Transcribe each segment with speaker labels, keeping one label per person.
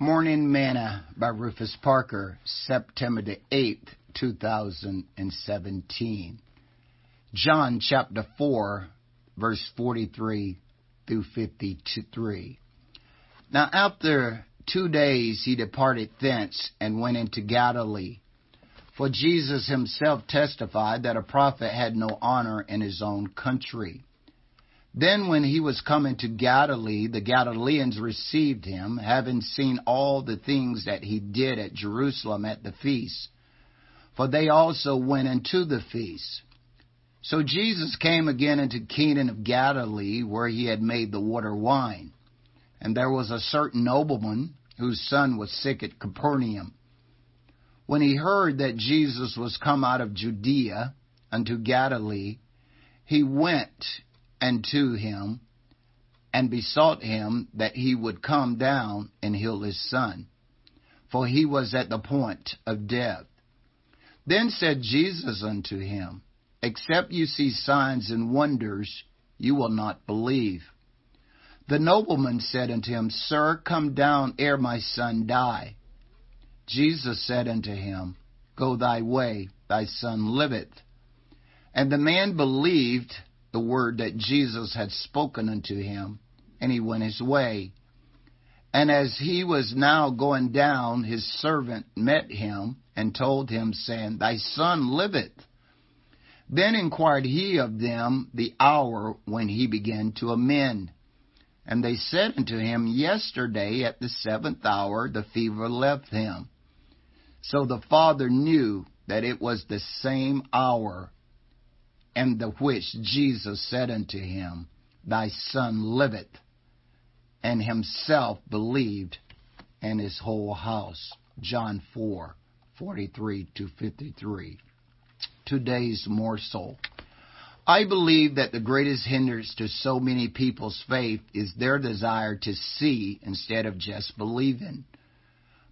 Speaker 1: Morning Manna by Rufus Parker, September the 8th, 2017. John chapter 4, verse 43 through 53. Now after two days he departed thence and went into Galilee. For Jesus himself testified that a prophet had no honor in his own country. Then, when he was coming to Galilee, the Galileans received him, having seen all the things that he did at Jerusalem at the feast. For they also went into the feast. So Jesus came again into Cana of Galilee, where he had made the water wine. And there was a certain nobleman whose son was sick at Capernaum. When he heard that Jesus was come out of Judea unto Galilee, he went and to him and besought him that he would come down and heal his son, for he was at the point of death. Then said Jesus unto him, Except you see signs and wonders, you will not believe. The nobleman said unto him, Sir, come down ere my son die. Jesus said unto him, Go thy way, thy son liveth. And the man believed the word that Jesus had spoken unto him, and he went his way. And as he was now going down, his servant met him and told him, saying, Thy son liveth. Then inquired he of them the hour when he began to amend. And they said unto him, Yesterday at the seventh hour the fever left him. So the father knew that it was the same hour and the which Jesus said unto him, Thy son liveth, and himself believed, and his whole house. John 4, 43 to 53. Today's morsel. I believe that the greatest hindrance to so many people's faith is their desire to see instead of just believing.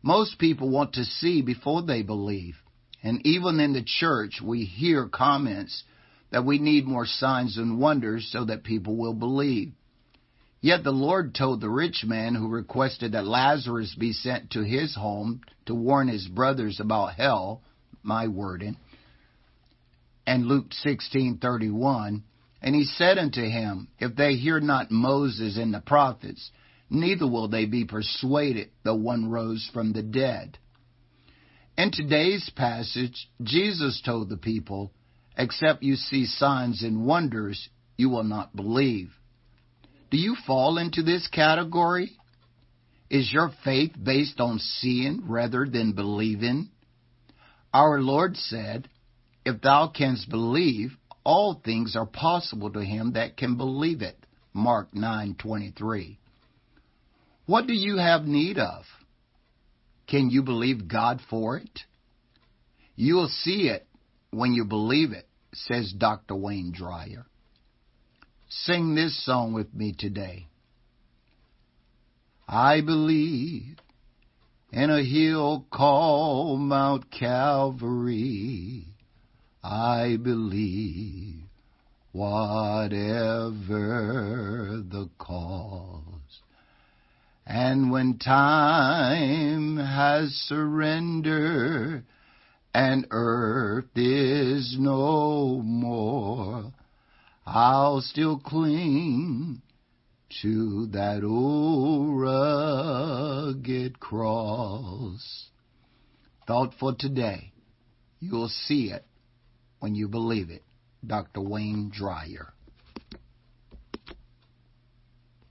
Speaker 1: Most people want to see before they believe. And even in the church, we hear comments that we need more signs and wonders so that people will believe. Yet the Lord told the rich man who requested that Lazarus be sent to his home to warn his brothers about hell, my wording, and Luke 16:31, and he said unto him, If they hear not Moses and the prophets, neither will they be persuaded though one rose from the dead. In today's passage, Jesus told the people, Except you see signs and wonders, you will not believe. Do you fall into this category? Is your faith based on seeing rather than believing? Our Lord said, If thou canst believe, all things are possible to him that can believe it. Mark 9:23. What do you have need of? Can you believe God for it? You'll see it when you believe it, says Dr. Wayne Dyer. Sing this song with me today. I believe in a hill called Mount Calvary. I believe whatever the cause. And when time has surrendered and earth is no more, I'll still cling to that old rugged cross. Thought for today. You'll see it when you believe it. Dr. Wayne Dyer.